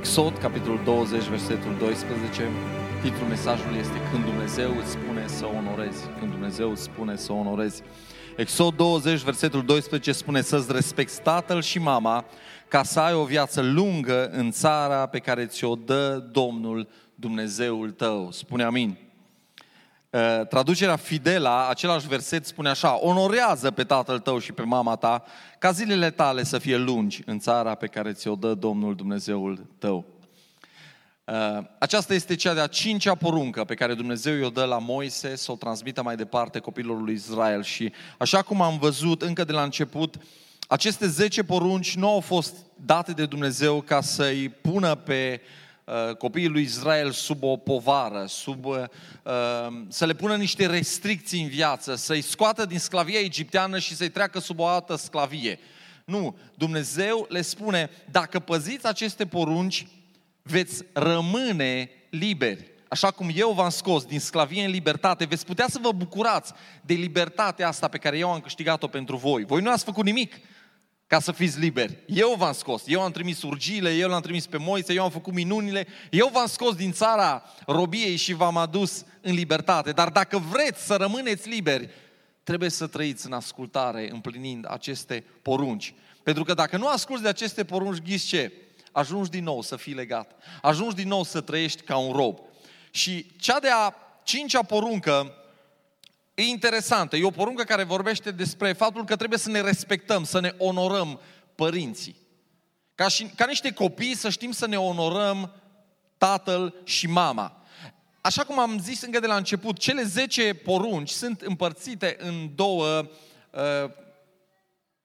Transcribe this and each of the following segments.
Exod, capitolul 20, versetul 12. Titlul mesajului este Când Dumnezeu îți spune să onorezi. Când Dumnezeu îți spune să onorezi. Exod 20, versetul 12 spune să-ți respecti tatăl și mama ca să ai o viață lungă în țara pe care ți-o dă Domnul Dumnezeul tău. Spune amin. Uh, traducerea Fidela, același verset spune așa, onorează pe tatăl tău și pe mama ta, ca zilele tale să fie lungi în țara pe care ți-o dă Domnul Dumnezeul tău. Uh, aceasta este cea de-a cincea poruncă pe care Dumnezeu i-o dă la Moise să o transmită mai departe copilul lui Israel. Și așa cum am văzut încă de la început, aceste zece porunci nu au fost date de Dumnezeu ca să-i pună pe uh, Uh, copiii lui Israel sub o povară, sub, uh, uh, să le pună niște restricții în viață, să-i scoată din sclavia egipteană și să-i treacă sub o altă sclavie. Nu, Dumnezeu le spune, dacă păziți aceste porunci, veți rămâne liberi. Așa cum eu v-am scos din sclavie în libertate, veți putea să vă bucurați de libertatea asta pe care eu am câștigat-o pentru voi. Voi nu ați făcut nimic, ca să fiți liberi. Eu v-am scos, eu am trimis urgiile, eu l-am trimis pe Moise, eu am făcut minunile, eu v-am scos din țara robiei și v-am adus în libertate. Dar dacă vreți să rămâneți liberi, trebuie să trăiți în ascultare, împlinind aceste porunci. Pentru că dacă nu asculți de aceste porunci, ghiți ce? Ajungi din nou să fii legat. Ajungi din nou să trăiești ca un rob. Și cea de-a cincea poruncă E interesantă, e o poruncă care vorbește despre faptul că trebuie să ne respectăm, să ne onorăm părinții. Ca, și, ca niște copii să știm să ne onorăm tatăl și mama. Așa cum am zis încă de la început, cele 10 porunci sunt împărțite în două uh,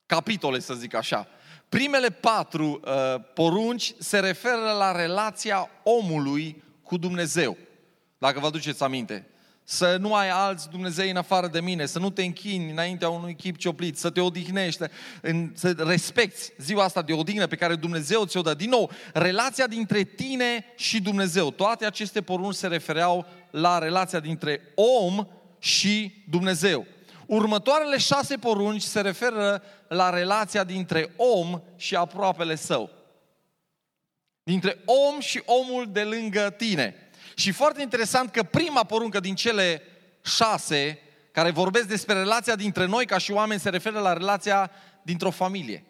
capitole, să zic așa. Primele patru uh, porunci se referă la relația omului cu Dumnezeu. Dacă vă aduceți aminte să nu ai alți Dumnezei în afară de mine, să nu te închini înaintea unui chip cioplit, să te odihnești, să respecti ziua asta de odihnă pe care Dumnezeu ți-o dă. Din nou, relația dintre tine și Dumnezeu. Toate aceste porunci se refereau la relația dintre om și Dumnezeu. Următoarele șase porunci se referă la relația dintre om și aproapele său. Dintre om și omul de lângă tine. Și foarte interesant că prima poruncă din cele șase care vorbesc despre relația dintre noi ca și oameni se referă la relația dintr-o familie.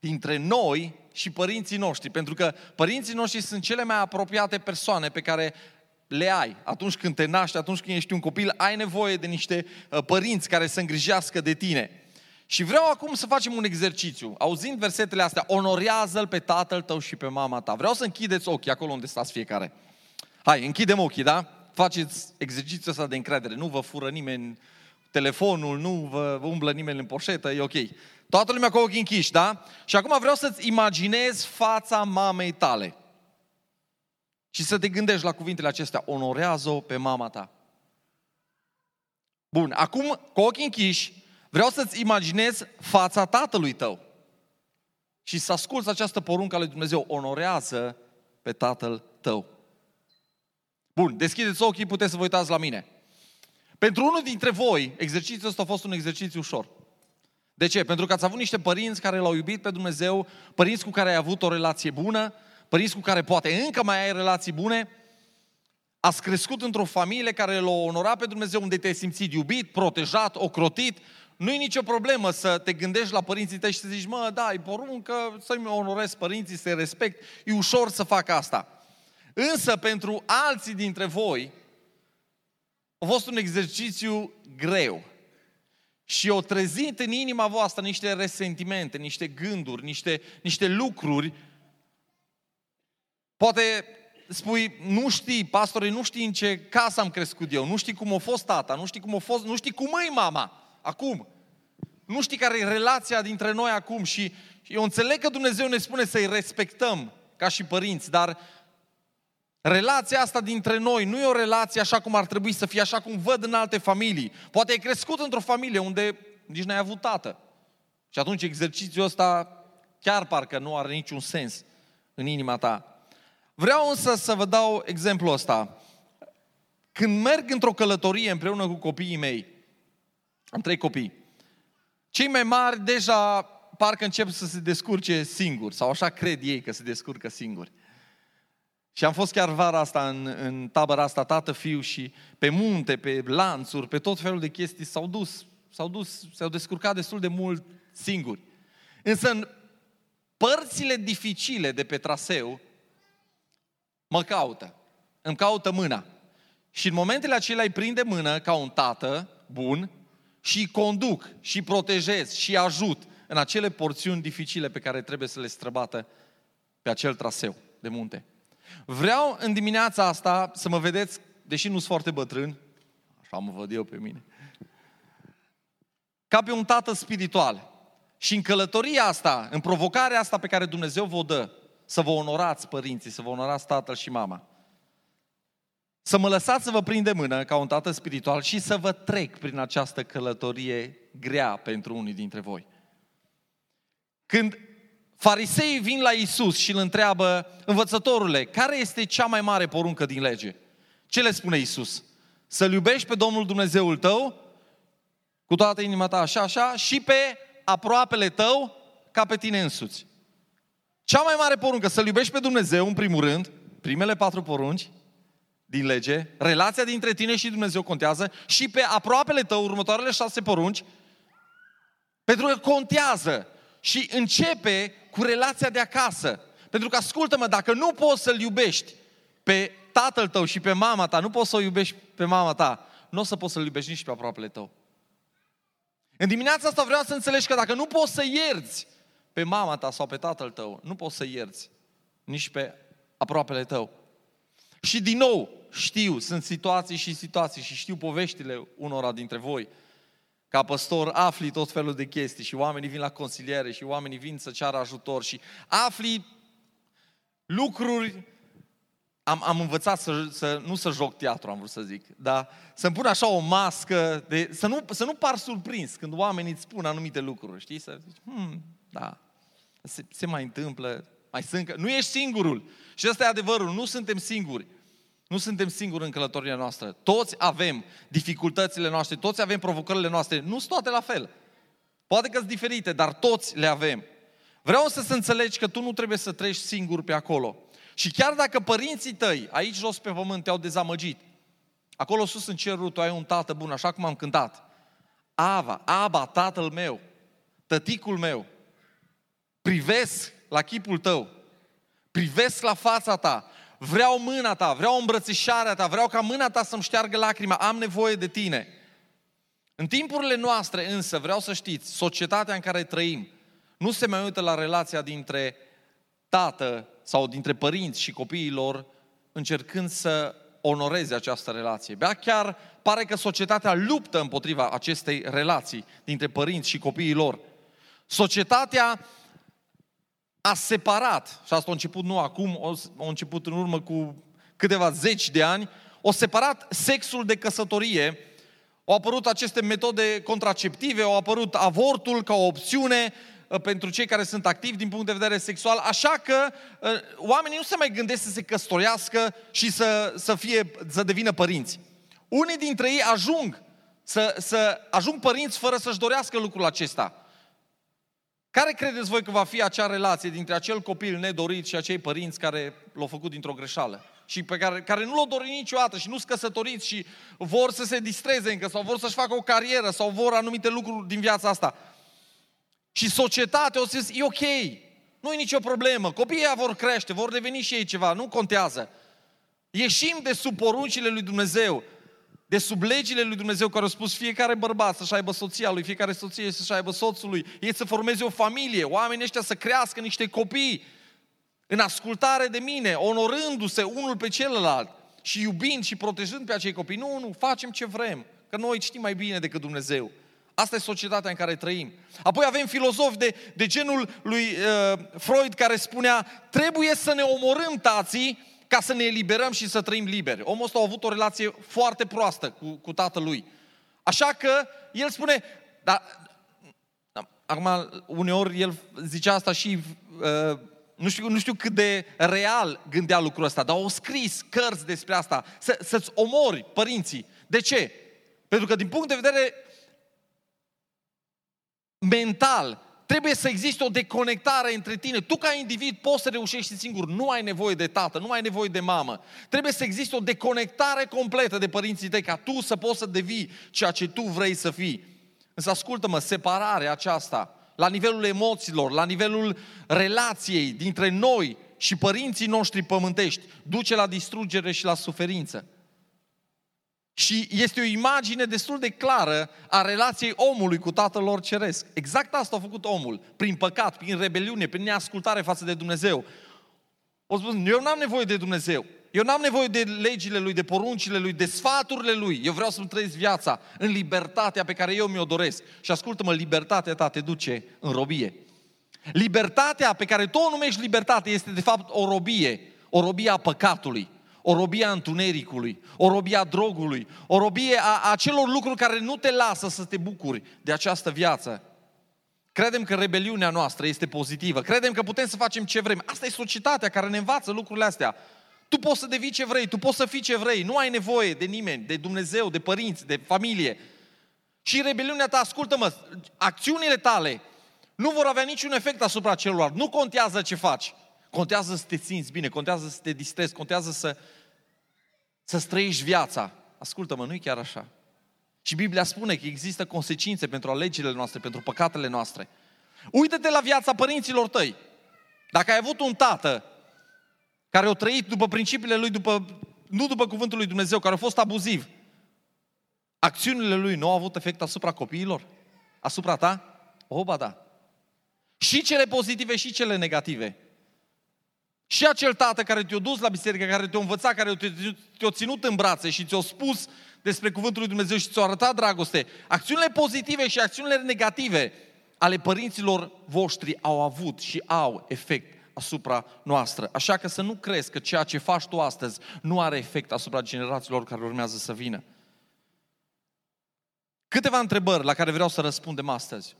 Dintre noi și părinții noștri. Pentru că părinții noștri sunt cele mai apropiate persoane pe care le ai. Atunci când te naști, atunci când ești un copil, ai nevoie de niște uh, părinți care să îngrijească de tine. Și vreau acum să facem un exercițiu. Auzind versetele astea, onorează-l pe tatăl tău și pe mama ta. Vreau să închideți ochii acolo unde stați fiecare. Hai, închidem ochii, da? Faceți exercițiul ăsta de încredere. Nu vă fură nimeni telefonul, nu vă umblă nimeni în poșetă, e ok. Toată lumea cu ochii închiși, da? Și acum vreau să-ți imaginezi fața mamei tale. Și să te gândești la cuvintele acestea. Onorează-o pe mama ta. Bun, acum, cu ochii închiși, vreau să-ți imaginezi fața tatălui tău. Și să asculți această poruncă a lui Dumnezeu. Onorează pe tatăl tău. Bun, deschideți ochii, puteți să vă uitați la mine. Pentru unul dintre voi, exercițiul ăsta a fost un exercițiu ușor. De ce? Pentru că ați avut niște părinți care l-au iubit pe Dumnezeu, părinți cu care ai avut o relație bună, părinți cu care poate încă mai ai relații bune, ați crescut într-o familie care l-a onorat pe Dumnezeu, unde te-ai simțit iubit, protejat, ocrotit, nu e nicio problemă să te gândești la părinții tăi și să zici, mă, da, e poruncă să-mi onorez părinții, să-i respect, e ușor să fac asta. Însă pentru alții dintre voi a fost un exercițiu greu. Și o trezit în inima voastră niște resentimente, niște gânduri, niște, niște lucruri. Poate spui, nu știi, pastore, nu știi în ce casă am crescut eu, nu știi cum a fost tata, nu știi cum a fost, nu știi cum e mama, acum. Nu știi care e relația dintre noi acum și, și eu înțeleg că Dumnezeu ne spune să-i respectăm ca și părinți, dar Relația asta dintre noi nu e o relație așa cum ar trebui să fie, așa cum văd în alte familii. Poate ai crescut într-o familie unde nici n-ai avut tată. Și atunci exercițiul ăsta chiar parcă nu are niciun sens în inima ta. Vreau însă să vă dau exemplul ăsta. Când merg într-o călătorie împreună cu copiii mei, am trei copii, cei mai mari deja parcă încep să se descurce singuri, sau așa cred ei că se descurcă singuri. Și am fost chiar vara asta în, în tabăra asta, tată, fiu și pe munte, pe lanțuri, pe tot felul de chestii s-au dus, s-au dus, s-au descurcat destul de mult singuri. Însă în părțile dificile de pe traseu mă caută, îmi caută mâna. Și în momentele acelea îi prinde mână ca un tată bun și îi conduc și protejez și ajut în acele porțiuni dificile pe care trebuie să le străbată pe acel traseu de munte. Vreau în dimineața asta să mă vedeți, deși nu sunt foarte bătrân, așa mă văd eu pe mine, ca pe un tată spiritual. Și în călătoria asta, în provocarea asta pe care Dumnezeu vă dă, să vă onorați părinții, să vă onorați tatăl și mama. Să mă lăsați să vă prind de mână ca un tată spiritual și să vă trec prin această călătorie grea pentru unii dintre voi. Când fariseii vin la Isus și îl întreabă, învățătorule, care este cea mai mare poruncă din lege? Ce le spune Isus? Să-L iubești pe Domnul Dumnezeul tău cu toată inima ta așa, așa, și pe aproapele tău ca pe tine însuți. Cea mai mare poruncă, să-L iubești pe Dumnezeu, în primul rând, primele patru porunci din lege, relația dintre tine și Dumnezeu contează, și pe aproapele tău, următoarele șase porunci, pentru că contează și începe cu relația de acasă. Pentru că, ascultă-mă, dacă nu poți să-L iubești pe tatăl tău și pe mama ta, nu poți să o iubești pe mama ta, nu o să poți să-L iubești nici pe aproapele tău. În dimineața asta vreau să înțelegi că dacă nu poți să ierți pe mama ta sau pe tatăl tău, nu poți să ierți nici pe aproapele tău. Și din nou, știu, sunt situații și situații și știu poveștile unora dintre voi. Ca păstor afli tot felul de chestii și oamenii vin la consiliere și oamenii vin să ceară ajutor și afli lucruri am, am învățat să, să, nu să joc teatru, am vrut să zic, dar să-mi pun așa o mască, de, să, nu, să nu par surprins când oamenii îți spun anumite lucruri, știi? Să zici, hmm, da, se, se mai întâmplă, mai sunt, nu ești singurul. Și ăsta e adevărul, nu suntem singuri. Nu suntem singuri în călătoria noastră. Toți avem dificultățile noastre, toți avem provocările noastre. Nu sunt toate la fel. Poate că sunt diferite, dar toți le avem. Vreau să, să înțelegi că tu nu trebuie să treci singur pe acolo. Și chiar dacă părinții tăi, aici jos pe pământ, te-au dezamăgit, acolo sus în cerul tu ai un tată bun, așa cum am cântat. Ava, Aba, tatăl meu, tăticul meu, privesc la chipul tău, privesc la fața ta, vreau mâna ta, vreau îmbrățișarea ta, vreau ca mâna ta să-mi șteargă lacrima, am nevoie de tine. În timpurile noastre însă, vreau să știți, societatea în care trăim nu se mai uită la relația dintre tată sau dintre părinți și copiii lor, încercând să onoreze această relație. Bea chiar pare că societatea luptă împotriva acestei relații dintre părinți și copiii lor. Societatea a separat, și asta a început nu acum, a început în urmă cu câteva zeci de ani, o separat sexul de căsătorie, au apărut aceste metode contraceptive, au apărut avortul ca o opțiune, Uh, pentru cei care sunt activi din punct de vedere sexual, așa că uh, oamenii nu se mai gândesc să se căsătorească și să, să, fie, să devină părinți. Unii dintre ei ajung să, să ajung părinți fără să-și dorească lucrul acesta. Care credeți voi că va fi acea relație dintre acel copil nedorit și acei părinți care l-au făcut dintr-o greșeală? Și pe care, care nu l-au dorit niciodată și nu sunt căsătoriți și vor să se distreze încă sau vor să-și facă o carieră sau vor anumite lucruri din viața asta. Și societatea o să zis, e ok, nu e nicio problemă, copiii vor crește, vor deveni și ei ceva, nu contează. Ieșim de sub poruncile lui Dumnezeu, de sub legile lui Dumnezeu care au spus fiecare bărbat să-și aibă soția lui, fiecare soție să-și aibă soțul lui, ei să formeze o familie, oamenii ăștia să crească niște copii în ascultare de mine, onorându-se unul pe celălalt și iubind și protejând pe acei copii. Nu, nu, facem ce vrem, că noi știm mai bine decât Dumnezeu. Asta e societatea în care trăim. Apoi avem filozofi de, de genul lui uh, Freud care spunea trebuie să ne omorâm tații ca să ne eliberăm și să trăim liberi. Omul ăsta a avut o relație foarte proastă cu, cu tatăl lui. Așa că el spune, dar acum uneori el zicea asta și uh, nu știu, nu știu cât de real gândea lucrul ăsta, dar au scris cărți despre asta, să, să-ți omori părinții. De ce? Pentru că din punct de vedere mental, Trebuie să existe o deconectare între tine. Tu ca individ poți să reușești singur. Nu ai nevoie de tată, nu ai nevoie de mamă. Trebuie să existe o deconectare completă de părinții tăi ca tu să poți să devii ceea ce tu vrei să fii. Însă ascultă-mă, separarea aceasta la nivelul emoțiilor, la nivelul relației dintre noi și părinții noștri pământești, duce la distrugere și la suferință. Și este o imagine destul de clară a relației omului cu Tatăl lor Ceresc. Exact asta a făcut omul, prin păcat, prin rebeliune, prin neascultare față de Dumnezeu. O spun, eu n-am nevoie de Dumnezeu. Eu n-am nevoie de legile Lui, de poruncile Lui, de sfaturile Lui. Eu vreau să-mi trăiesc viața în libertatea pe care eu mi-o doresc. Și ascultă-mă, libertatea ta te duce în robie. Libertatea pe care tu o numești libertate este de fapt o robie, o robie a păcatului o robie a întunericului, o robie a drogului, o robie a acelor lucruri care nu te lasă să te bucuri de această viață. Credem că rebeliunea noastră este pozitivă, credem că putem să facem ce vrem. Asta e societatea care ne învață lucrurile astea. Tu poți să devii ce vrei, tu poți să fii ce vrei, nu ai nevoie de nimeni, de Dumnezeu, de părinți, de familie. Și rebeliunea ta, ascultă-mă, acțiunile tale nu vor avea niciun efect asupra celorlalți. Nu contează ce faci. Contează să te simți bine, contează să te distrezi, contează să, să străiești viața. Ascultă-mă, nu e chiar așa. Și Biblia spune că există consecințe pentru alegerile noastre, pentru păcatele noastre. Uită-te la viața părinților tăi. Dacă ai avut un tată care a trăit după principiile lui, după, nu după cuvântul lui Dumnezeu, care a fost abuziv, acțiunile lui nu au avut efect asupra copiilor? Asupra ta? O, ba da. Și cele pozitive și cele negative. Și acel tată care te-a dus la biserică, care te-a învățat, care te-a ținut în brațe și ți-a spus despre Cuvântul lui Dumnezeu și ți-a arătat dragoste, acțiunile pozitive și acțiunile negative ale părinților voștri au avut și au efect asupra noastră. Așa că să nu crezi că ceea ce faci tu astăzi nu are efect asupra generațiilor care urmează să vină. Câteva întrebări la care vreau să răspundem astăzi.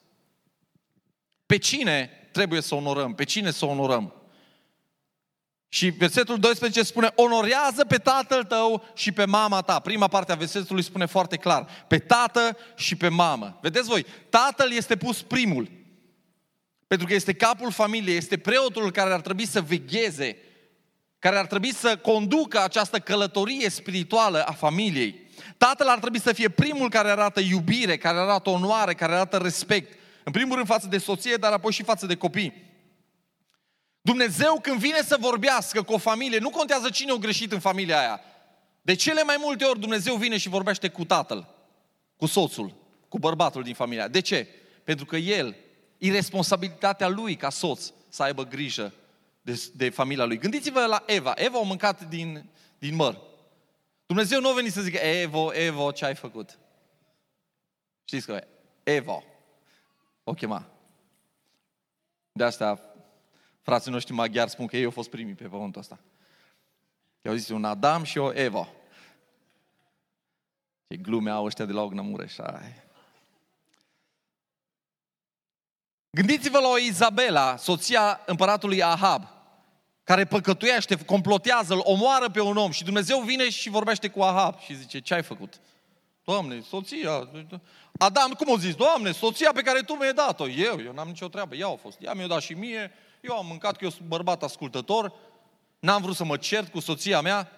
Pe cine trebuie să onorăm? Pe cine să onorăm? Și versetul 12 spune, onorează pe tatăl tău și pe mama ta. Prima parte a versetului spune foarte clar, pe tată și pe mamă. Vedeți voi, tatăl este pus primul, pentru că este capul familiei, este preotul care ar trebui să vegheze, care ar trebui să conducă această călătorie spirituală a familiei. Tatăl ar trebui să fie primul care arată iubire, care arată onoare, care arată respect. În primul rând față de soție, dar apoi și față de copii. Dumnezeu când vine să vorbească cu o familie, nu contează cine a greșit în familia aia. De cele mai multe ori Dumnezeu vine și vorbește cu tatăl, cu soțul, cu bărbatul din familia. De ce? Pentru că el, e responsabilitatea lui ca soț să aibă grijă de, de familia lui. Gândiți-vă la Eva. Eva a mâncat din, din măr. Dumnezeu nu a venit să zică, Evo, Evo, ce ai făcut? Știți că Evo. O chema. De asta frații noștri maghiari spun că ei au fost primii pe pământul ăsta. I-au zis un Adam și o Eva. Ce glume au ăștia de la Ogna Mureș. Ai. Gândiți-vă la o Izabela, soția împăratului Ahab, care păcătuiește, complotează, îl omoară pe un om și Dumnezeu vine și vorbește cu Ahab și zice, ce ai făcut? Doamne, soția, Adam, cum o zis? Doamne, soția pe care Tu mi-ai dat-o. Eu, eu n-am nicio treabă, ea a fost. Ea mi-a dat și mie, eu am mâncat că eu sunt bărbat ascultător, n-am vrut să mă cert cu soția mea,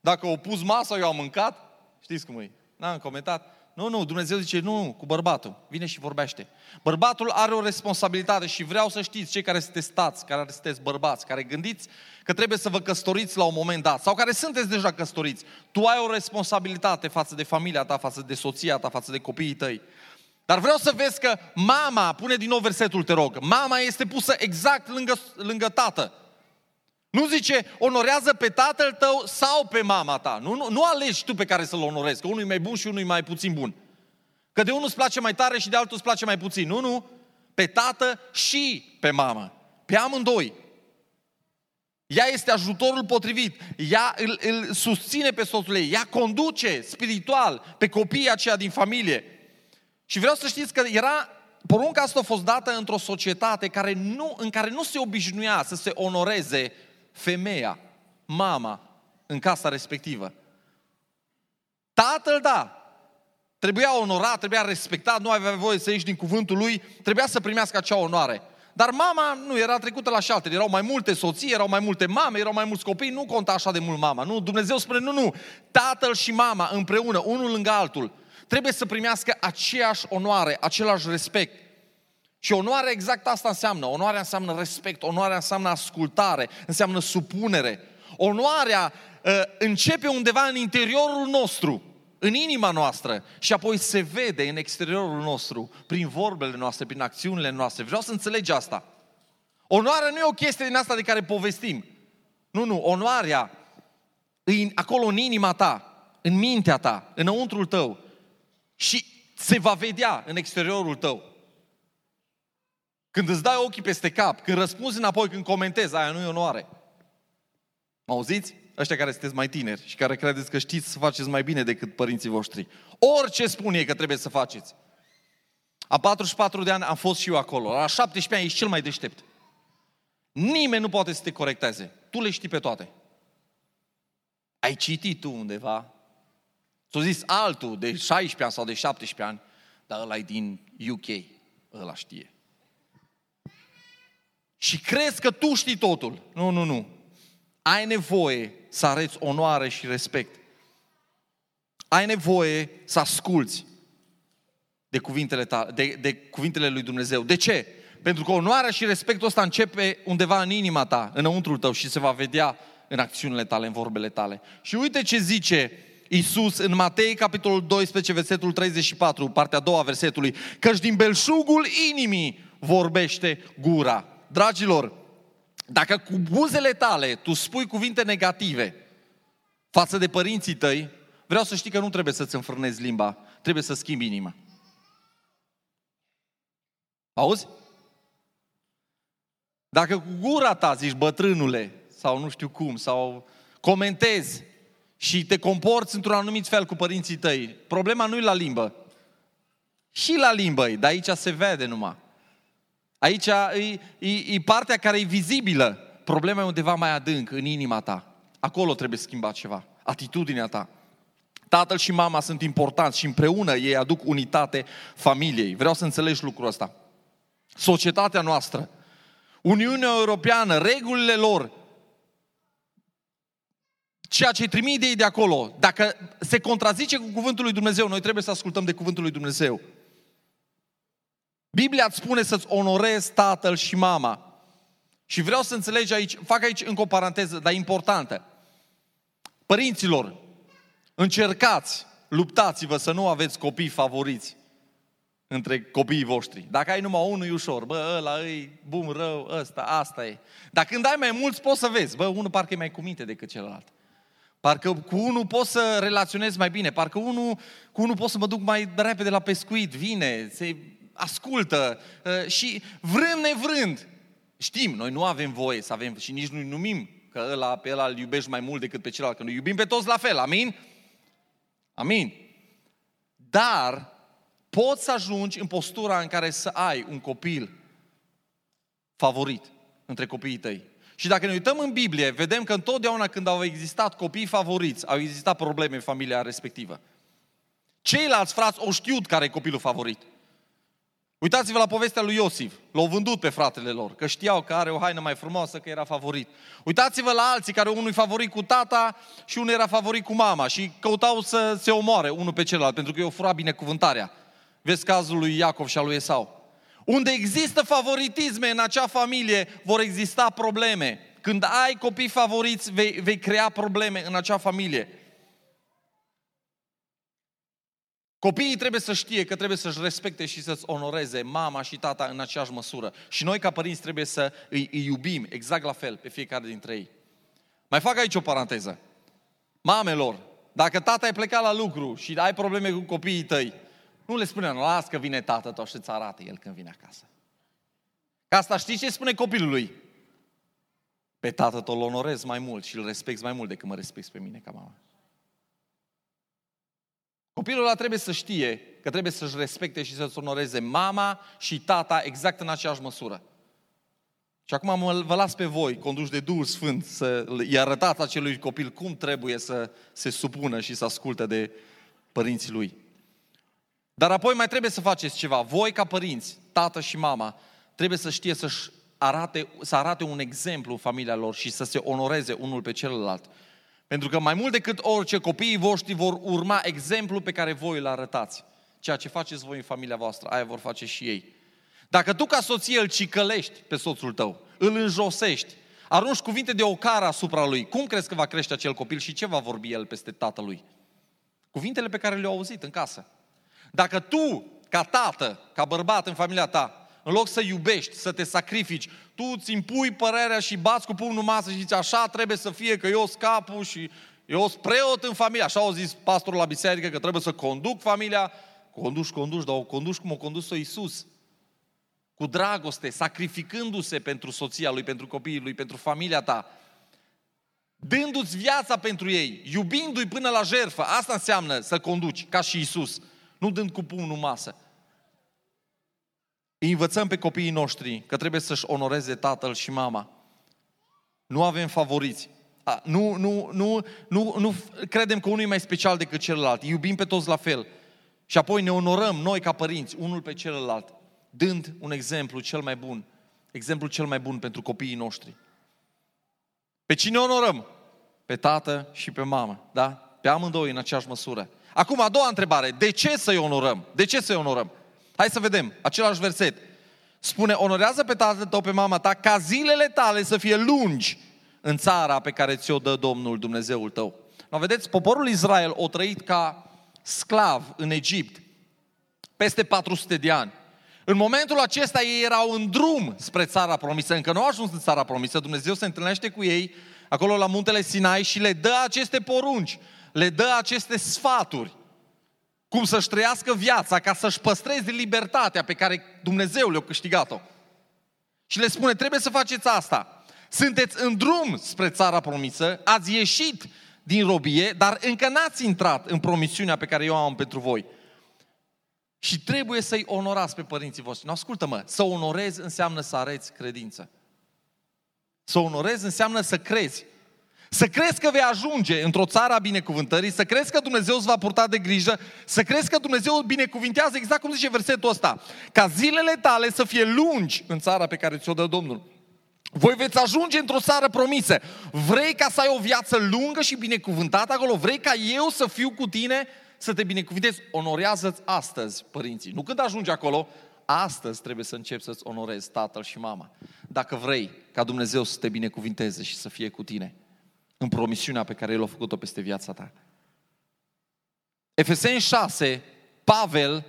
dacă o pus masa, eu am mâncat, știți cum e, n-am comentat. Nu, nu, Dumnezeu zice, nu, nu, cu bărbatul, vine și vorbește. Bărbatul are o responsabilitate și vreau să știți, cei care sunteți stați, care sunteți bărbați, care gândiți că trebuie să vă căsătoriți la un moment dat, sau care sunteți deja căsătoriți, tu ai o responsabilitate față de familia ta, față de soția ta, față de copiii tăi. Dar vreau să vezi că mama, pune din nou versetul, te rog, mama este pusă exact lângă, lângă tată. Nu zice, onorează pe tatăl tău sau pe mama ta. Nu, nu, nu alegi tu pe care să-l onorezi, că unul e mai bun și unul e mai puțin bun. Că de unul îți place mai tare și de altul îți place mai puțin. Nu, nu. Pe tată și pe mamă. Pe amândoi. Ea este ajutorul potrivit. Ea îl, îl susține pe soțul ei. Ea conduce spiritual pe copiii aceia din familie. Și vreau să știți că era, porunca asta a fost dată într-o societate care nu, în care nu se obișnuia să se onoreze femeia, mama, în casa respectivă. Tatăl, da, Trebuia onorat, trebuia respectat, nu avea voie să ieși din cuvântul lui, trebuia să primească acea onoare. Dar mama nu era trecută la șalter, erau mai multe soții, erau mai multe mame, erau mai mulți copii, nu conta așa de mult mama. Nu, Dumnezeu spune, nu, nu, tatăl și mama împreună, unul lângă altul, trebuie să primească aceeași onoare, același respect. Și onoarea exact asta înseamnă. Onoarea înseamnă respect, onoarea înseamnă ascultare, înseamnă supunere. Onoarea uh, începe undeva în interiorul nostru, în inima noastră și apoi se vede în exteriorul nostru, prin vorbele noastre, prin acțiunile noastre. Vreau să înțelegi asta. Onoarea nu e o chestie din asta de care povestim. Nu, nu, onoarea e acolo în inima ta, în mintea ta, înăuntrul tău și se va vedea în exteriorul tău. Când îți dai ochii peste cap, când răspunzi înapoi, când comentezi, aia nu e onoare. Mă auziți? Ăștia care sunteți mai tineri și care credeți că știți să faceți mai bine decât părinții voștri. Orice spun ei că trebuie să faceți. A 44 de ani am fost și eu acolo. La 17 ani ești cel mai deștept. Nimeni nu poate să te corecteze. Tu le știi pe toate. Ai citit tu undeva. S-a zis altul de 16 ani sau de 17 ani, dar ăla e din UK. Ăla știe. Și crezi că tu știi totul. Nu, nu, nu. Ai nevoie să arăți onoare și respect. Ai nevoie să asculți de cuvintele, tale, de, de cuvintele lui Dumnezeu. De ce? Pentru că onoarea și respectul ăsta începe undeva în inima ta, înăuntrul tău și se va vedea în acțiunile tale, în vorbele tale. Și uite ce zice Iisus în Matei, capitolul 12, versetul 34, partea a doua versetului, căci din belșugul inimii vorbește gura. Dragilor, dacă cu buzele tale tu spui cuvinte negative față de părinții tăi, vreau să știi că nu trebuie să-ți înfrânezi limba, trebuie să schimbi inima. Auzi? Dacă cu gura ta zici bătrânule, sau nu știu cum, sau comentezi și te comporți într-un anumit fel cu părinții tăi, problema nu e la limbă. Și la limbă dar aici se vede numai. Aici e, e, e partea care e vizibilă. Problema e undeva mai adânc, în inima ta. Acolo trebuie schimbat ceva. Atitudinea ta. Tatăl și mama sunt importanți și împreună ei aduc unitate familiei. Vreau să înțelegi lucrul ăsta. Societatea noastră, Uniunea Europeană, regulile lor, ceea ce trimite ei de acolo, dacă se contrazice cu cuvântul lui Dumnezeu, noi trebuie să ascultăm de cuvântul lui Dumnezeu. Biblia îți spune să-ți onorezi tatăl și mama. Și vreau să înțelegi aici, fac aici încă o paranteză, dar importantă. Părinților, încercați, luptați-vă să nu aveți copii favoriți între copiii voștri. Dacă ai numai unul, e ușor. Bă, ăla e bun, rău, ăsta, asta e. Dar când ai mai mulți, poți să vezi. Bă, unul parcă e mai cu minte decât celălalt. Parcă cu unul pot să relaționez mai bine. Parcă unul, cu unul pot să mă duc mai repede la pescuit. Vine, se ascultă uh, și vrând nevrând, știm, noi nu avem voie să avem și nici nu numim că ăla, pe ăla îl iubești mai mult decât pe celălalt, că noi iubim pe toți la fel, amin? Amin. Dar poți să ajungi în postura în care să ai un copil favorit între copiii tăi. Și dacă ne uităm în Biblie, vedem că întotdeauna când au existat copii favoriți, au existat probleme în familia respectivă. Ceilalți frați au știut care e copilul favorit. Uitați-vă la povestea lui Iosif. L-au vândut pe fratele lor, că știau că are o haină mai frumoasă, că era favorit. Uitați-vă la alții care unul e favorit cu tata și unul era favorit cu mama și căutau să se omoare unul pe celălalt, pentru că i-au furat binecuvântarea. Vezi cazul lui Iacov și al lui Esau. Unde există favoritisme în acea familie, vor exista probleme. Când ai copii favoriți, vei, vei crea probleme în acea familie. Copiii trebuie să știe că trebuie să-și respecte și să-ți onoreze mama și tata în aceeași măsură. Și noi ca părinți trebuie să îi, îi iubim exact la fel pe fiecare dintre ei. Mai fac aici o paranteză. Mamelor, dacă tata ai plecat la lucru și ai probleme cu copiii tăi, nu le spune, las că vine tată tot și îți arată el când vine acasă. Ca asta știi ce spune copilului? Pe tată tot îl onorez mai mult și îl respecti mai mult decât mă respecti pe mine ca mamă. Copilul ăla trebuie să știe că trebuie să-și respecte și să-ți onoreze mama și tata exact în aceeași măsură. Și acum mă, vă las pe voi, conduși de Duhul Sfânt, să i arătați acelui copil cum trebuie să se supună și să asculte de părinții lui. Dar apoi mai trebuie să faceți ceva. Voi, ca părinți, tată și mama, trebuie să știe să-și arate, să arate un exemplu în familia lor și să se onoreze unul pe celălalt. Pentru că mai mult decât orice, copiii voștri vor urma exemplul pe care voi îl arătați. Ceea ce faceți voi în familia voastră, aia vor face și ei. Dacă tu ca soție îl cicălești pe soțul tău, îl înjosești, arunci cuvinte de ocară asupra lui, cum crezi că va crește acel copil și ce va vorbi el peste tatălui? Cuvintele pe care le-au auzit în casă. Dacă tu, ca tată, ca bărbat în familia ta, în loc să iubești, să te sacrifici, tu îți impui părerea și bați cu pumnul masă și zici așa trebuie să fie, că eu scapul și eu sunt preot în familie. Așa au zis pastorul la biserică că trebuie să conduc familia. Conduci, conduci, dar o conduci cum o condus-o Iisus. Cu dragoste, sacrificându-se pentru soția lui, pentru copiii lui, pentru familia ta. Dându-ți viața pentru ei, iubindu-i până la jertfă. Asta înseamnă să conduci, ca și Iisus. Nu dând cu pumnul masă. Îi învățăm pe copiii noștri că trebuie să-și onoreze tatăl și mama. Nu avem favoriți. Nu, nu, nu, nu, nu credem că unul e mai special decât celălalt. Iubim pe toți la fel. Și apoi ne onorăm noi ca părinți, unul pe celălalt, dând un exemplu cel mai bun. Exemplul cel mai bun pentru copiii noștri. Pe cine onorăm? Pe tată și pe mamă, da? Pe amândoi în aceeași măsură. Acum, a doua întrebare. De ce să-i onorăm? De ce să-i onorăm? Hai să vedem, același verset. Spune, onorează pe tatăl tău, pe mama ta, ca zilele tale să fie lungi în țara pe care ți-o dă Domnul Dumnezeul tău. No, vedeți, poporul Israel o trăit ca sclav în Egipt peste 400 de ani. În momentul acesta ei erau în drum spre țara promisă, încă nu au ajuns în țara promisă, Dumnezeu se întâlnește cu ei acolo la muntele Sinai și le dă aceste porunci, le dă aceste sfaturi cum să-și trăiască viața ca să-și păstreze libertatea pe care Dumnezeu le-a câștigat-o. Și le spune, trebuie să faceți asta. Sunteți în drum spre țara promisă, ați ieșit din robie, dar încă n-ați intrat în promisiunea pe care eu am pentru voi. Și trebuie să-i onorați pe părinții voștri. Nu, ascultă-mă, să onorezi înseamnă să areți credință. Să onorezi înseamnă să crezi. Să crezi că vei ajunge într-o țară a binecuvântării, să crezi că Dumnezeu îți va purta de grijă, să crezi că Dumnezeu îl binecuvintează, exact cum zice versetul ăsta, ca zilele tale să fie lungi în țara pe care ți-o dă Domnul. Voi veți ajunge într-o țară promisă. Vrei ca să ai o viață lungă și binecuvântată acolo? Vrei ca eu să fiu cu tine, să te binecuvintez? Onorează-ți astăzi părinții. Nu când ajungi acolo, astăzi trebuie să începi să-ți onorezi tatăl și mama. Dacă vrei ca Dumnezeu să te binecuvinteze și să fie cu tine în promisiunea pe care El a făcut-o peste viața ta. Efeseni 6, Pavel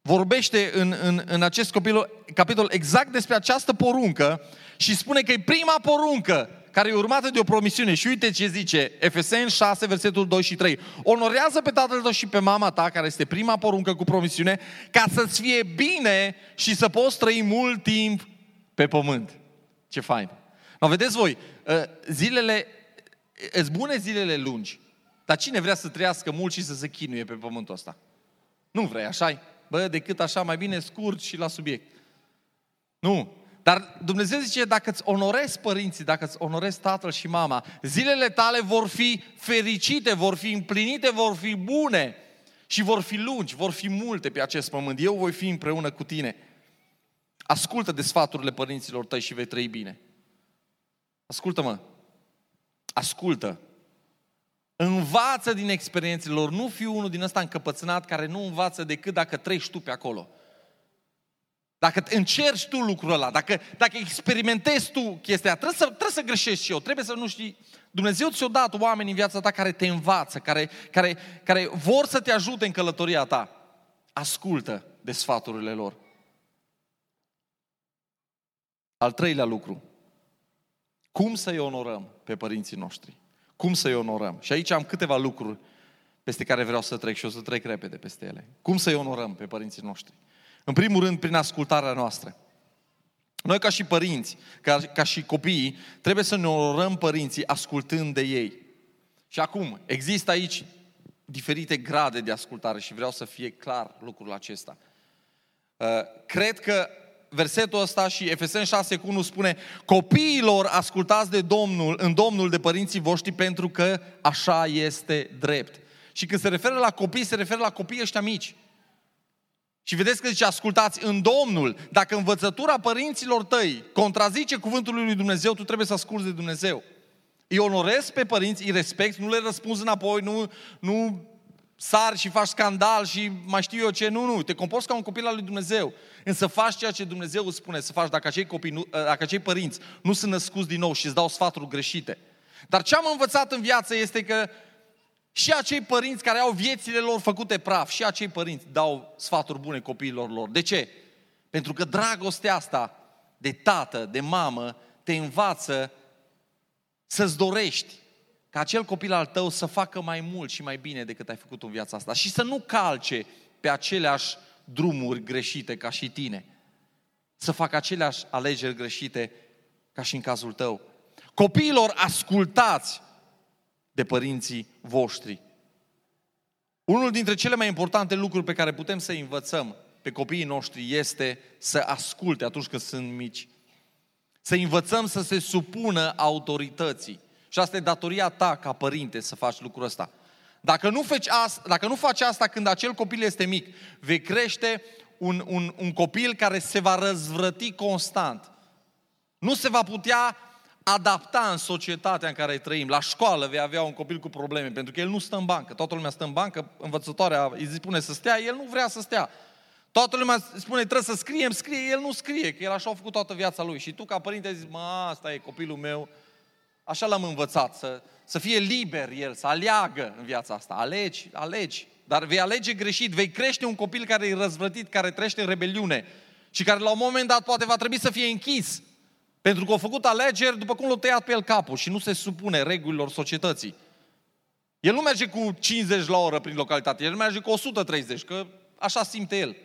vorbește în, în, în acest capitol, capitol exact despre această poruncă și spune că e prima poruncă care e urmată de o promisiune. Și uite ce zice Efeseni 6, versetul 2 și 3. Onorează pe tatăl tău și pe mama ta, care este prima poruncă cu promisiune, ca să-ți fie bine și să poți trăi mult timp pe pământ. Ce fain! No, vedeți voi, ă, zilele, îți bune zilele lungi, dar cine vrea să trăiască mult și să se chinuie pe pământul ăsta? Nu vrei, așa Bă, decât așa, mai bine scurt și la subiect. Nu. Dar Dumnezeu zice, dacă îți onorezi părinții, dacă îți onorezi tatăl și mama, zilele tale vor fi fericite, vor fi împlinite, vor fi bune și vor fi lungi, vor fi multe pe acest pământ. Eu voi fi împreună cu tine. Ascultă de sfaturile părinților tăi și vei trăi bine. Ascultă-mă. Ascultă. Învață din experiențele lor. Nu fi unul din ăsta încăpățânat care nu învață decât dacă treci tu pe acolo. Dacă încerci tu lucrul ăla, dacă, dacă experimentezi tu chestia, trebuie să, trebuie să greșești și eu, trebuie să nu știi. Dumnezeu ți-a dat oameni în viața ta care te învață, care, care, care vor să te ajute în călătoria ta. Ascultă de sfaturile lor. Al treilea lucru. Cum să-i onorăm pe părinții noștri? Cum să-i onorăm? Și aici am câteva lucruri peste care vreau să trec și o să trec repede peste ele. Cum să-i onorăm pe părinții noștri? În primul rând, prin ascultarea noastră. Noi ca și părinți, ca, ca și copiii, trebuie să ne onorăm părinții ascultând de ei. Și acum, există aici diferite grade de ascultare și vreau să fie clar lucrul acesta. Uh, cred că versetul ăsta și Efeseni 6 cu 1 spune Copiilor ascultați de Domnul, în Domnul de părinții voștri pentru că așa este drept. Și când se referă la copii, se referă la copii ăștia mici. Și vedeți că zice, ascultați în Domnul. Dacă învățătura părinților tăi contrazice cuvântul lui Dumnezeu, tu trebuie să asculți de Dumnezeu. Îi onorezi pe părinți, îi respecti, nu le răspunzi înapoi, nu, nu sari și faci scandal și mai știu eu ce, nu, nu, te comporți ca un copil al lui Dumnezeu. Însă faci ceea ce Dumnezeu îți spune să faci dacă acei, copii nu, dacă acei părinți nu sunt născuți din nou și îți dau sfaturi greșite. Dar ce am învățat în viață este că și acei părinți care au viețile lor făcute praf, și acei părinți dau sfaturi bune copiilor lor. De ce? Pentru că dragostea asta de tată, de mamă, te învață să-ți dorești ca acel copil al tău să facă mai mult și mai bine decât ai făcut în viața asta și să nu calce pe aceleași drumuri greșite ca și tine. Să facă aceleași alegeri greșite ca și în cazul tău. Copiilor, ascultați de părinții voștri. Unul dintre cele mai importante lucruri pe care putem să învățăm pe copiii noștri este să asculte atunci când sunt mici. Să învățăm să se supună autorității. Și asta e datoria ta ca părinte să faci lucrul ăsta. Dacă nu faci asta, dacă nu faci asta când acel copil este mic, vei crește un, un, un copil care se va răzvrăti constant. Nu se va putea adapta în societatea în care trăim. La școală vei avea un copil cu probleme, pentru că el nu stă în bancă. Toată lumea stă în bancă, învățătoarea îi spune să stea, el nu vrea să stea. Toată lumea spune, trebuie să scriem, scrie, el nu scrie, că el așa a făcut toată viața lui. Și tu, ca părinte, zici, mă, asta e copilul meu, așa l-am învățat, să, să fie liber el, să aleagă în viața asta. Alegi, alegi. Dar vei alege greșit, vei crește un copil care e răzvrătit, care trăiește în rebeliune și care la un moment dat poate va trebui să fie închis. Pentru că a făcut alegeri după cum l-a tăiat pe el capul și nu se supune regulilor societății. El nu merge cu 50 la oră prin localitate, el merge cu 130, că așa simte el.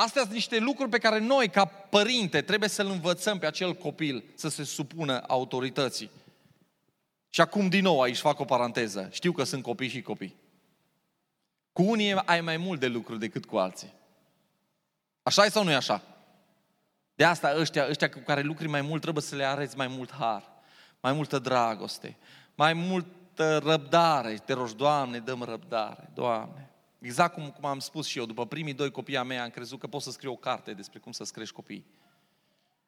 Astea sunt niște lucruri pe care noi, ca părinte, trebuie să-l învățăm pe acel copil să se supună autorității. Și acum, din nou, aici fac o paranteză. Știu că sunt copii și copii. Cu unii ai mai mult de lucruri decât cu alții. Așa e sau nu e așa? De asta ăștia, ăștia cu care lucri mai mult trebuie să le arăți mai mult har, mai multă dragoste, mai multă răbdare. Te rogi, Doamne, dăm răbdare, Doamne. Exact cum, cum am spus și eu, după primii doi copii a mei am crezut că pot să scriu o carte despre cum să crești copii.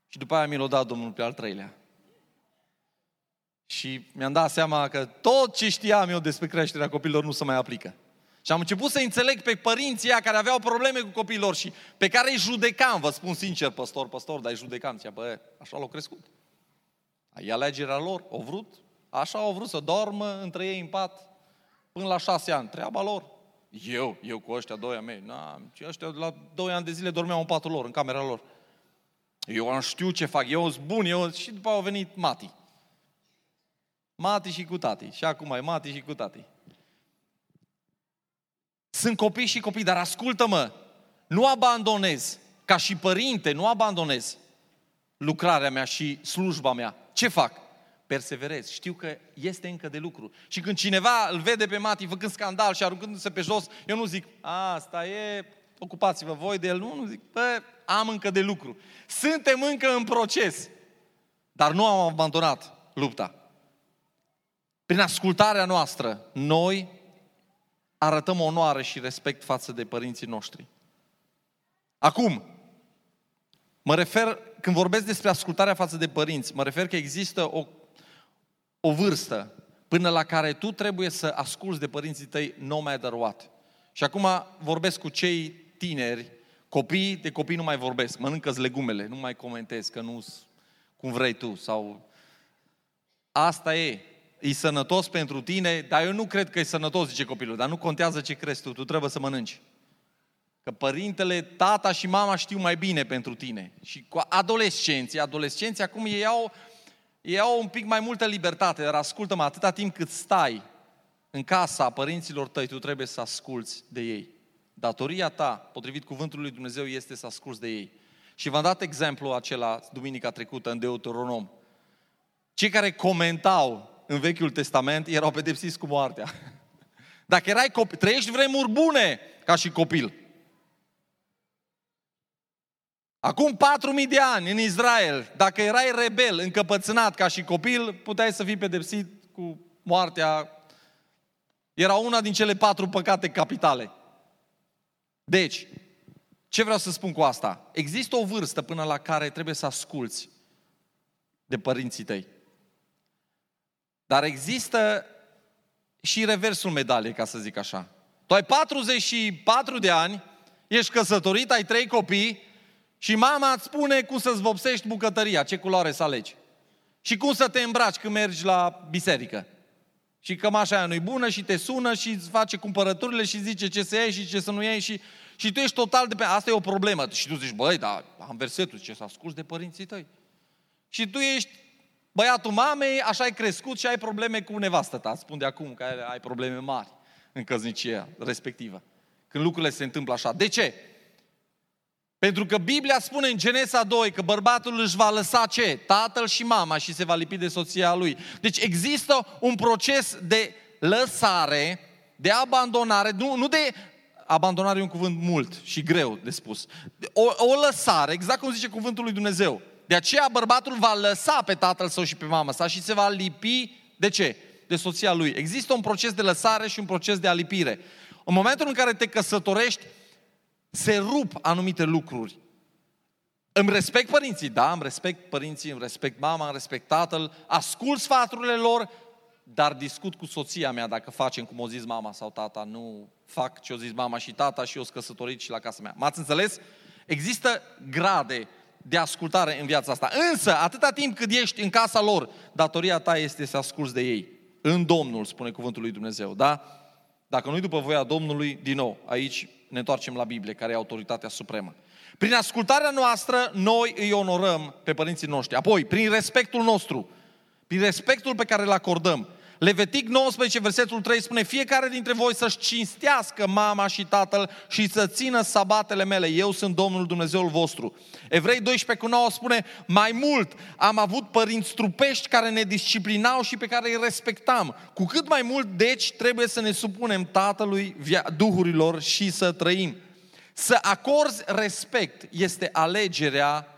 Și după aia mi l-a dat Domnul pe al treilea. Și mi-am dat seama că tot ce știam eu despre creșterea copiilor nu se mai aplică. Și am început să înțeleg pe părinții care aveau probleme cu copiilor și pe care îi judecam, vă spun sincer, păstor, păstor, dar îi judecam. Zicea, bă, așa l-au crescut. E alegerea lor, au vrut, așa au vrut să dormă între ei în pat până la șase ani. Treaba lor. Eu, eu cu ăștia doi ani mei, na, și ăștia la doi ani de zile dormeau în patul lor, în camera lor. Eu am știu ce fac, eu sunt bun, eu... Și după au venit Mati. Mati și cu tati. Și acum mai Mati și cu tati. Sunt copii și copii, dar ascultă-mă, nu abandonez, ca și părinte, nu abandonez lucrarea mea și slujba mea. Ce fac? Perseverez. Știu că este încă de lucru. Și când cineva îl vede pe Mati făcând scandal și aruncându-se pe jos, eu nu zic, asta e, ocupați-vă voi de el. Nu, nu zic, bă, am încă de lucru. Suntem încă în proces. Dar nu am abandonat lupta. Prin ascultarea noastră, noi arătăm onoare și respect față de părinții noștri. Acum, mă refer, când vorbesc despre ascultarea față de părinți, mă refer că există o, o vârstă până la care tu trebuie să asculți de părinții tăi no matter what. Și acum vorbesc cu cei tineri, copii, de copii nu mai vorbesc, mănâncă legumele, nu mai comentez, că nu cum vrei tu. Sau Asta e e sănătos pentru tine, dar eu nu cred că e sănătos, zice copilul, dar nu contează ce crezi tu, tu trebuie să mănânci. Că părintele, tata și mama știu mai bine pentru tine. Și cu adolescenții, adolescenții acum ei au, ei au un pic mai multă libertate, dar ascultă-mă, atâta timp cât stai în casa părinților tăi, tu trebuie să asculți de ei. Datoria ta, potrivit cuvântului lui Dumnezeu, este să asculți de ei. Și v-am dat exemplu acela duminica trecută în Deuteronom. Cei care comentau în Vechiul Testament erau pedepsiți cu moartea. Dacă erai copil, trăiești vremuri bune ca și copil. Acum 4.000 de ani în Israel, dacă erai rebel, încăpățânat ca și copil, puteai să fii pedepsit cu moartea Era una din cele patru păcate capitale. Deci, ce vreau să spun cu asta? Există o vârstă până la care trebuie să asculți de părinții tăi. Dar există și reversul medaliei, ca să zic așa. Tu ai 44 de ani, ești căsătorit, ai trei copii și mama îți spune cum să-ți vopsești bucătăria, ce culoare să alegi. Și cum să te îmbraci când mergi la biserică. Și cămașa aia nu-i bună și te sună și îți face cumpărăturile și zice ce să iei și ce să nu iei și, și tu ești total de pe... Asta e o problemă. Și tu zici, băi, dar am versetul, ce să asculți de părinții tăi. Și tu ești băiatul mamei, așa ai crescut și ai probleme cu nevastă ta. Spun de acum că ai probleme mari în căznicia respectivă. Când lucrurile se întâmplă așa. De ce? Pentru că Biblia spune în Genesa 2 că bărbatul își va lăsa ce? Tatăl și mama și se va lipi de soția lui. Deci există un proces de lăsare, de abandonare, nu, nu de abandonare e un cuvânt mult și greu de spus. O, o lăsare, exact cum zice cuvântul lui Dumnezeu. De aceea bărbatul va lăsa pe tatăl său și pe mama sa și se va lipi de ce? De soția lui. Există un proces de lăsare și un proces de alipire. În momentul în care te căsătorești, se rup anumite lucruri. Îmi respect părinții, da, îmi respect părinții, îmi respect mama, îmi respect tatăl, ascult sfaturile lor, dar discut cu soția mea dacă facem cum o zis mama sau tata, nu fac ce o zis mama și tata și eu sunt căsătorit și la casa mea. M-ați înțeles? Există grade de ascultare în viața asta. Însă, atâta timp cât ești în casa lor, datoria ta este să asculți de ei. În Domnul, spune cuvântul lui Dumnezeu, da? Dacă nu-i după voia Domnului, din nou, aici ne întoarcem la Biblie, care e autoritatea supremă. Prin ascultarea noastră, noi îi onorăm pe părinții noștri. Apoi, prin respectul nostru, prin respectul pe care îl acordăm, Levitic 19, versetul 3 spune, fiecare dintre voi să-și cinstească mama și tatăl și să țină sabatele mele. Eu sunt Domnul Dumnezeul vostru. Evrei 12 cu 9 spune, mai mult am avut părinți trupești care ne disciplinau și pe care îi respectam. Cu cât mai mult, deci, trebuie să ne supunem Tatălui duhurilor și să trăim. Să acorzi respect este alegerea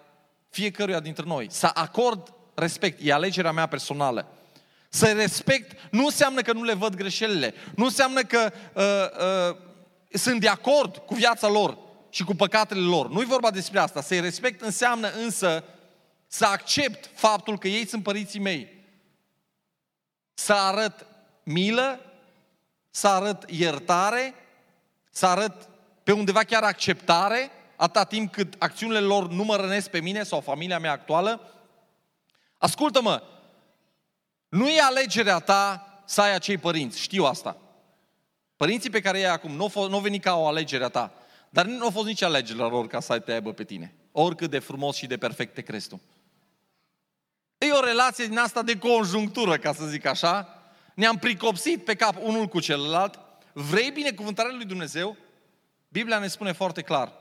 fiecăruia dintre noi. Să acord respect, e alegerea mea personală. Să respect nu înseamnă că nu le văd greșelile, nu înseamnă că uh, uh, sunt de acord cu viața lor și cu păcatele lor. Nu e vorba despre asta. Să-i respect înseamnă însă să accept faptul că ei sunt părinții mei. Să arăt milă, să arăt iertare, să arăt pe undeva chiar acceptare, atâta timp cât acțiunile lor nu mă rănesc pe mine sau familia mea actuală. Ascultă-mă, nu e alegerea ta să ai acei părinți, știu asta. Părinții pe care i-ai acum nu au venit ca o alegere a ta, dar nu au fost nici alegerea lor ca să te aibă pe tine. Oricât de frumos și de perfect te crezi tu. E o relație din asta de conjunctură, ca să zic așa. Ne-am pricopsit pe cap unul cu celălalt. Vrei binecuvântarea lui Dumnezeu? Biblia ne spune foarte clar.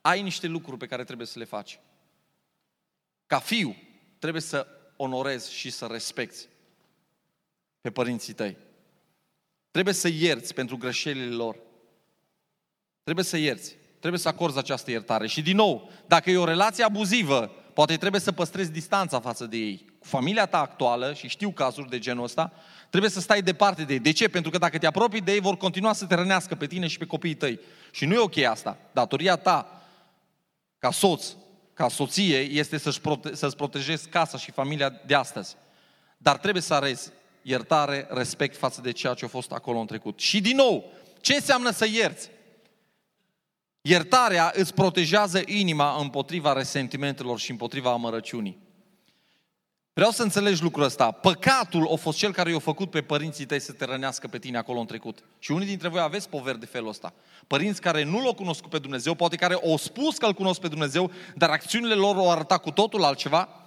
Ai niște lucruri pe care trebuie să le faci. Ca fiu, trebuie să onorezi și să respecti pe părinții tăi. Trebuie să ierți pentru greșelile lor. Trebuie să ierți. Trebuie să acorzi această iertare. Și din nou, dacă e o relație abuzivă, poate trebuie să păstrezi distanța față de ei. Cu familia ta actuală, și știu cazuri de genul ăsta, trebuie să stai departe de ei. De ce? Pentru că dacă te apropii de ei, vor continua să te rănească pe tine și pe copiii tăi. Și nu e ok asta. Datoria ta, ca soț, ca soție, este să-ți prote- să protejezi casa și familia de astăzi. Dar trebuie să arezi iertare, respect față de ceea ce a fost acolo în trecut. Și din nou, ce înseamnă să ierți? Iertarea îți protejează inima împotriva resentimentelor și împotriva amărăciunii. Vreau să înțelegi lucrul ăsta. Păcatul a fost cel care i-a făcut pe părinții tăi să te rănească pe tine acolo în trecut. Și unii dintre voi aveți poveri de felul ăsta. Părinți care nu l-au cunoscut pe Dumnezeu, poate care au spus că îl cunosc pe Dumnezeu, dar acțiunile lor au arătat cu totul altceva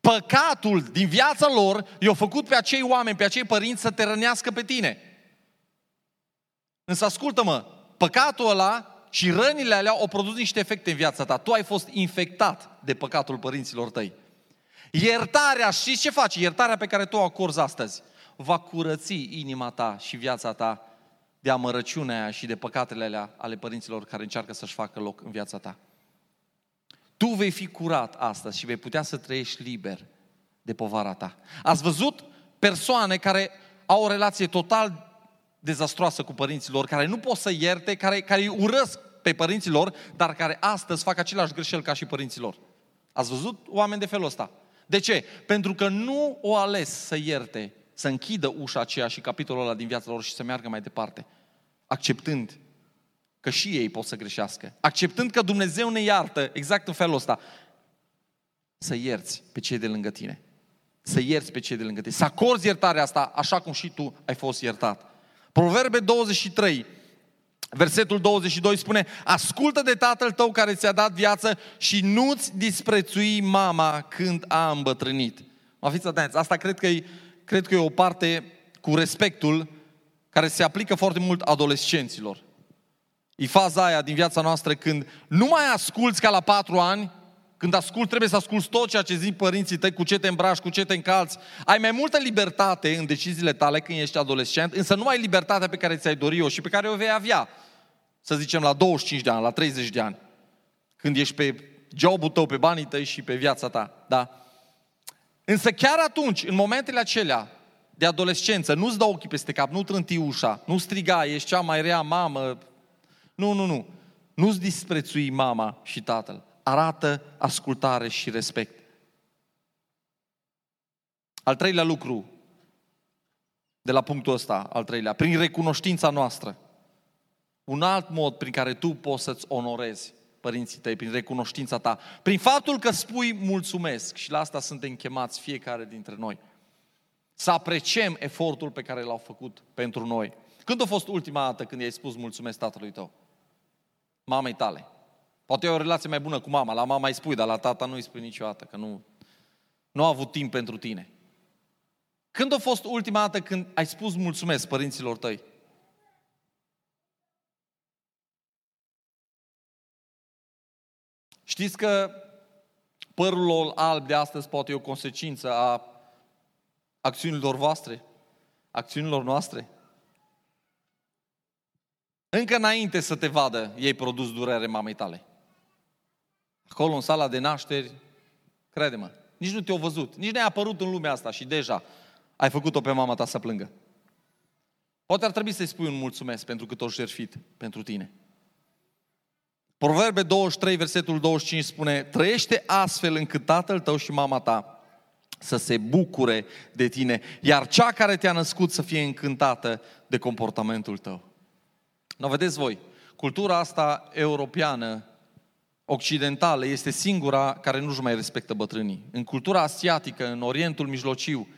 păcatul din viața lor i-a făcut pe acei oameni, pe acei părinți să te rănească pe tine. Însă ascultă-mă, păcatul ăla și rănile alea au produs niște efecte în viața ta. Tu ai fost infectat de păcatul părinților tăi. Iertarea, și ce faci? Iertarea pe care tu o acorzi astăzi va curăți inima ta și viața ta de amărăciunea aia și de păcatele alea ale părinților care încearcă să-și facă loc în viața ta. Tu vei fi curat astăzi și vei putea să trăiești liber de povara ta. Ați văzut persoane care au o relație total dezastroasă cu părinții lor, care nu pot să ierte, care, care îi urăsc pe părinții lor, dar care astăzi fac același greșel ca și părinții lor. Ați văzut oameni de felul ăsta? De ce? Pentru că nu o ales să ierte, să închidă ușa aceea și capitolul ăla din viața lor și să meargă mai departe, acceptând că și ei pot să greșească, acceptând că Dumnezeu ne iartă exact în felul ăsta, să ierți pe cei de lângă tine. Să ierți pe cei de lângă tine. Să acorzi iertarea asta așa cum și tu ai fost iertat. Proverbe 23, versetul 22 spune, ascultă de tatăl tău care ți-a dat viață și nu-ți disprețui mama când a îmbătrânit. Mă fiți atenți, asta cred că, e, cred că e o parte cu respectul care se aplică foarte mult adolescenților. E faza aia din viața noastră când nu mai asculți ca la patru ani, când ascult, trebuie să asculți tot ceea ce zic părinții tăi, cu ce te îmbraci, cu ce te încalți. Ai mai multă libertate în deciziile tale când ești adolescent, însă nu ai libertatea pe care ți-ai dori-o și pe care o vei avea, să zicem, la 25 de ani, la 30 de ani. Când ești pe jobul tău, pe banii tăi și pe viața ta. Da? Însă chiar atunci, în momentele acelea de adolescență, nu-ți dă ochii peste cap, nu trânti ușa, nu striga, ești cea mai rea mamă. Nu, nu, nu. Nu-ți disprețui mama și tatăl arată ascultare și respect. Al treilea lucru, de la punctul ăsta, al treilea, prin recunoștința noastră. Un alt mod prin care tu poți să-ți onorezi părinții tăi, prin recunoștința ta, prin faptul că spui mulțumesc și la asta suntem chemați fiecare dintre noi. Să apreciem efortul pe care l-au făcut pentru noi. Când a fost ultima dată când i-ai spus mulțumesc tatălui tău? Mamei tale. Poate e o relație mai bună cu mama. La mama îi spui, dar la tata nu îi spui niciodată, că nu, nu a avut timp pentru tine. Când a fost ultima dată când ai spus mulțumesc părinților tăi? Știți că părul alb de astăzi poate e o consecință a acțiunilor voastre, acțiunilor noastre? Încă înainte să te vadă, ei produs durere mamei tale. Acolo în sala de nașteri, crede-mă, nici nu te-au văzut, nici n-ai apărut în lumea asta și deja ai făcut-o pe mama ta să plângă. Poate ar trebui să-i spui un mulțumesc pentru că o jertfit pentru tine. Proverbe 23, versetul 25 spune, trăiește astfel încât tatăl tău și mama ta să se bucure de tine, iar cea care te-a născut să fie încântată de comportamentul tău. Nu vedeți voi, cultura asta europeană occidentală este singura care nu-și mai respectă bătrânii. În cultura asiatică, în Orientul Mijlociu,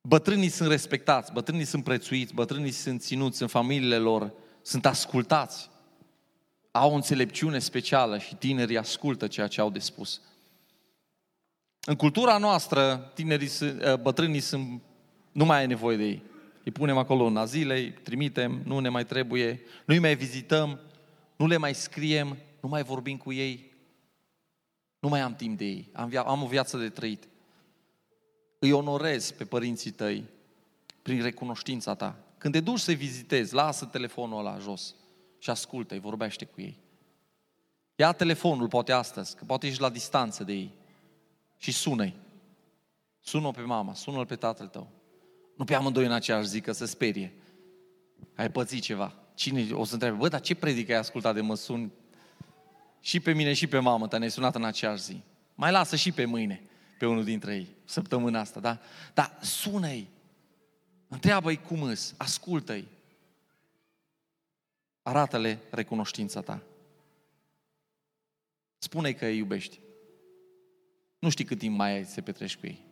bătrânii sunt respectați, bătrânii sunt prețuiți, bătrânii sunt ținuți în familiile lor, sunt ascultați. Au o înțelepciune specială și tinerii ascultă ceea ce au de spus. În cultura noastră, tinerii, ă, bătrânii sunt, nu mai ai nevoie de ei. Îi punem acolo în azile, îi trimitem, nu ne mai trebuie, nu îi mai vizităm, nu le mai scriem, nu mai vorbim cu ei, nu mai am timp de ei, am, via- am o viață de trăit. Îi onorezi pe părinții tăi prin recunoștința ta. Când te duci să-i vizitezi, lasă telefonul ăla jos și ascultă-i, vorbește cu ei. Ia telefonul, poate astăzi, că poate ești la distanță de ei și sună-i. Sună-o pe mama, sună-l pe tatăl tău. Nu pe amândoi în aceeași zi, că se sperie. Ai pățit ceva. Cine o să întrebe, bă, dar ce predică ai ascultat de mă sun și pe mine și pe mamă ta ne-ai sunat în aceeași zi. Mai lasă și pe mâine, pe unul dintre ei, săptămâna asta, da? Dar sună-i, întreabă-i cum îs, ascultă-i. Arată-le recunoștința ta. Spune-i că îi iubești. Nu știi cât timp mai ai să petreci cu ei.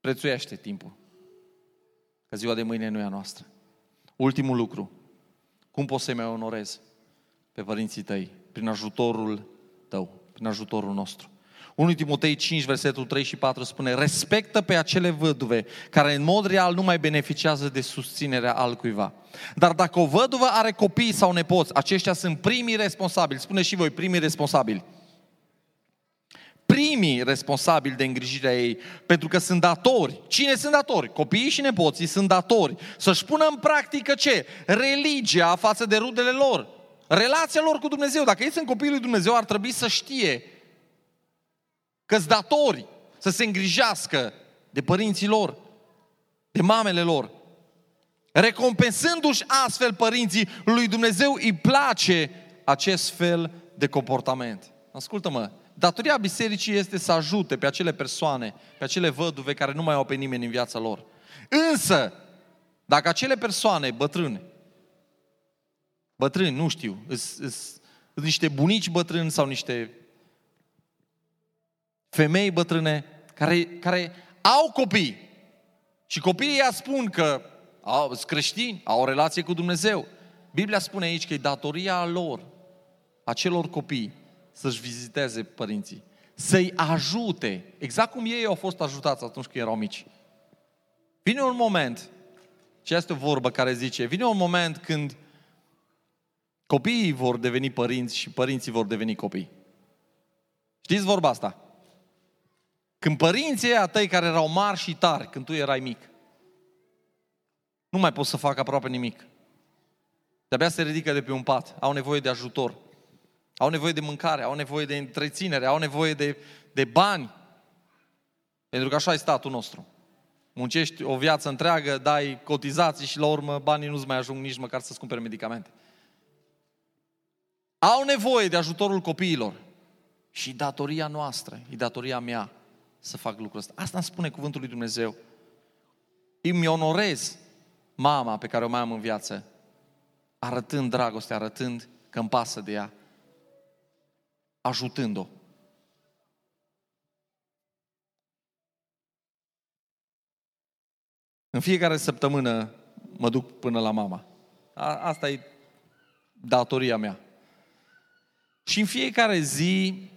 Prețuiește timpul. Că ziua de mâine nu e a noastră. Ultimul lucru. Cum poți să-i mai onorezi pe părinții tăi? prin ajutorul tău, prin ajutorul nostru. 1 Timotei 5, versetul 3 și 4 spune, respectă pe acele văduve care în mod real nu mai beneficiază de susținerea altcuiva. Dar dacă o văduvă are copii sau nepoți, aceștia sunt primii responsabili. Spune și voi, primii responsabili. Primii responsabili de îngrijirea ei, pentru că sunt datori. Cine sunt datori? Copiii și nepoții sunt datori. Să-și pună în practică ce? Religia față de rudele lor. Relația lor cu Dumnezeu. Dacă ei sunt copiii lui Dumnezeu, ar trebui să știe că sunt datori să se îngrijească de părinții lor, de mamele lor. Recompensându-și astfel părinții lui Dumnezeu îi place acest fel de comportament. Ascultă-mă, datoria bisericii este să ajute pe acele persoane, pe acele văduve care nu mai au pe nimeni în viața lor. Însă, dacă acele persoane bătrâne, bătrâni, nu știu, sunt niște bunici bătrâni sau niște femei bătrâne care, care au copii și copiii ea spun că au, sunt creștini, au o relație cu Dumnezeu. Biblia spune aici că e datoria lor, acelor copii, să-și viziteze părinții, să-i ajute, exact cum ei au fost ajutați atunci când erau mici. Vine un moment, și este o vorbă care zice, vine un moment când copiii vor deveni părinți și părinții vor deveni copii. Știți vorba asta? Când părinții ăia tăi care erau mari și tari, când tu erai mic, nu mai pot să facă aproape nimic. De-abia se ridică de pe un pat, au nevoie de ajutor, au nevoie de mâncare, au nevoie de întreținere, au nevoie de, de bani. Pentru că așa e statul nostru. Muncești o viață întreagă, dai cotizații și la urmă banii nu-ți mai ajung nici măcar să-ți cumpere medicamente. Au nevoie de ajutorul copiilor. Și datoria noastră, e datoria mea să fac lucrul ăsta. Asta îmi spune cuvântul lui Dumnezeu. Îmi onorez mama pe care o mai am în viață, arătând dragoste, arătând că îmi pasă de ea, ajutând-o. În fiecare săptămână mă duc până la mama. A, asta e datoria mea. Și în fiecare zi,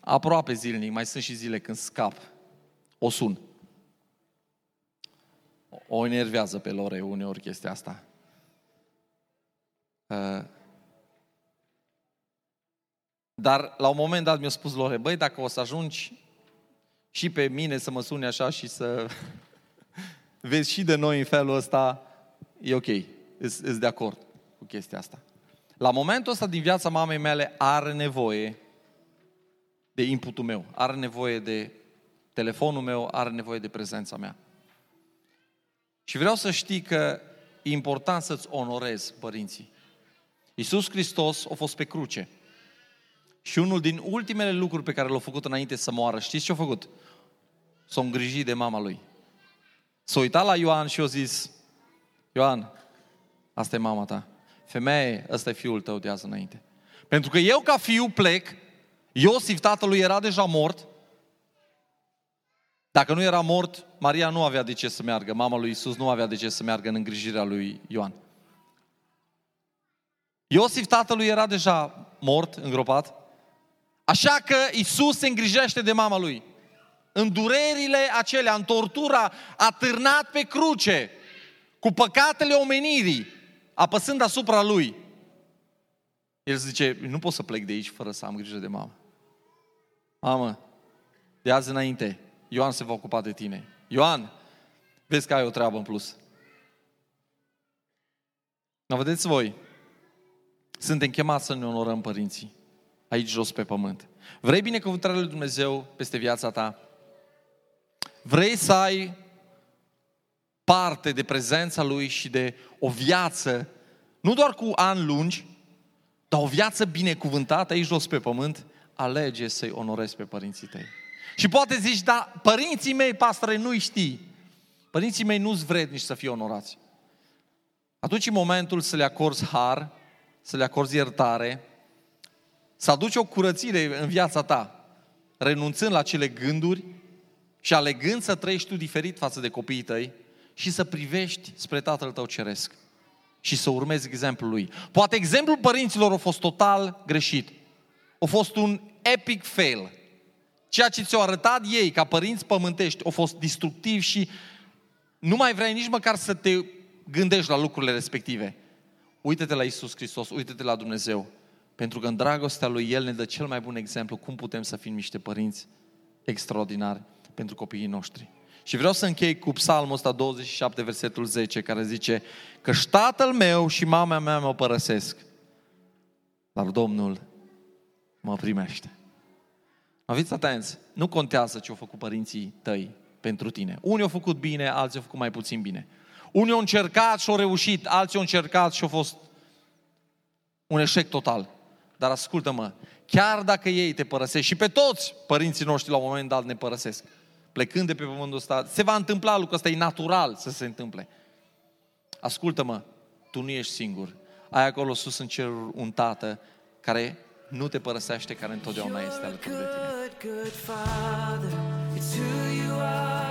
aproape zilnic, mai sunt și zile când scap, o sun. O enervează pe Lore uneori chestia asta. Uh, dar la un moment dat mi-a spus Lore, băi, dacă o să ajungi și pe mine să mă suni așa și să vezi și de noi în felul ăsta, e ok, îți de acord cu chestia asta. La momentul ăsta din viața mamei mele are nevoie de inputul meu, are nevoie de telefonul meu, are nevoie de prezența mea. Și vreau să știi că e important să-ți onorezi părinții. Iisus Hristos a fost pe cruce. Și unul din ultimele lucruri pe care l-a făcut înainte să moară, știți ce a făcut? S-a îngrijit de mama lui. S-a uitat la Ioan și a zis, Ioan, asta e mama ta. Femeie, ăsta e fiul tău de azi înainte. Pentru că eu ca fiu plec, Iosif, tatălui, era deja mort. Dacă nu era mort, Maria nu avea de ce să meargă, mama lui Isus nu avea de ce să meargă în îngrijirea lui Ioan. Iosif, tatălui, era deja mort, îngropat. Așa că Isus se îngrijește de mama lui. În durerile acelea, în tortura, a târnat pe cruce cu păcatele omenirii, apăsând asupra lui. El zice, nu pot să plec de aici fără să am grijă de mamă. Mamă, de azi înainte, Ioan se va ocupa de tine. Ioan, vezi că ai o treabă în plus. Dar vedeți voi, suntem chemați să ne onorăm părinții aici jos pe pământ. Vrei binecuvântarea lui Dumnezeu peste viața ta? Vrei să ai parte de prezența Lui și de o viață, nu doar cu ani lungi, dar o viață binecuvântată aici jos pe pământ, alege să-i onorezi pe părinții tăi. Și poate zici, da, părinții mei, pastore, nu-i știi. Părinții mei nu-s vrednici să fie onorați. Atunci e momentul să le acorzi har, să le acorzi iertare, să aduci o curățire în viața ta, renunțând la cele gânduri și alegând să trăiești tu diferit față de copiii tăi și să privești spre Tatăl tău ceresc și să urmezi exemplul lui. Poate exemplul părinților a fost total greșit. A fost un epic fail. Ceea ce ți-au arătat ei ca părinți pământești a fost destructiv și nu mai vrei nici măcar să te gândești la lucrurile respective. Uită-te la Isus Hristos, uită-te la Dumnezeu. Pentru că în dragostea Lui El ne dă cel mai bun exemplu cum putem să fim niște părinți extraordinari pentru copiii noștri. Și vreau să închei cu psalmul ăsta 27, versetul 10, care zice că tatăl meu și mama mea mă părăsesc, dar Domnul mă primește. Aveți atenți, nu contează ce au făcut părinții tăi pentru tine. Unii au făcut bine, alții au făcut mai puțin bine. Unii au încercat și au reușit, alții au încercat și au fost un eșec total. Dar ascultă-mă, chiar dacă ei te părăsesc și pe toți părinții noștri la un moment dat ne părăsesc, plecând de pe pământul ăsta, se va întâmpla lucrul ăsta, e natural să se întâmple. Ascultă-mă, tu nu ești singur. Ai acolo sus în cer un tată care nu te părăsește, care întotdeauna este alături de tine. Good, good father, it's who you are,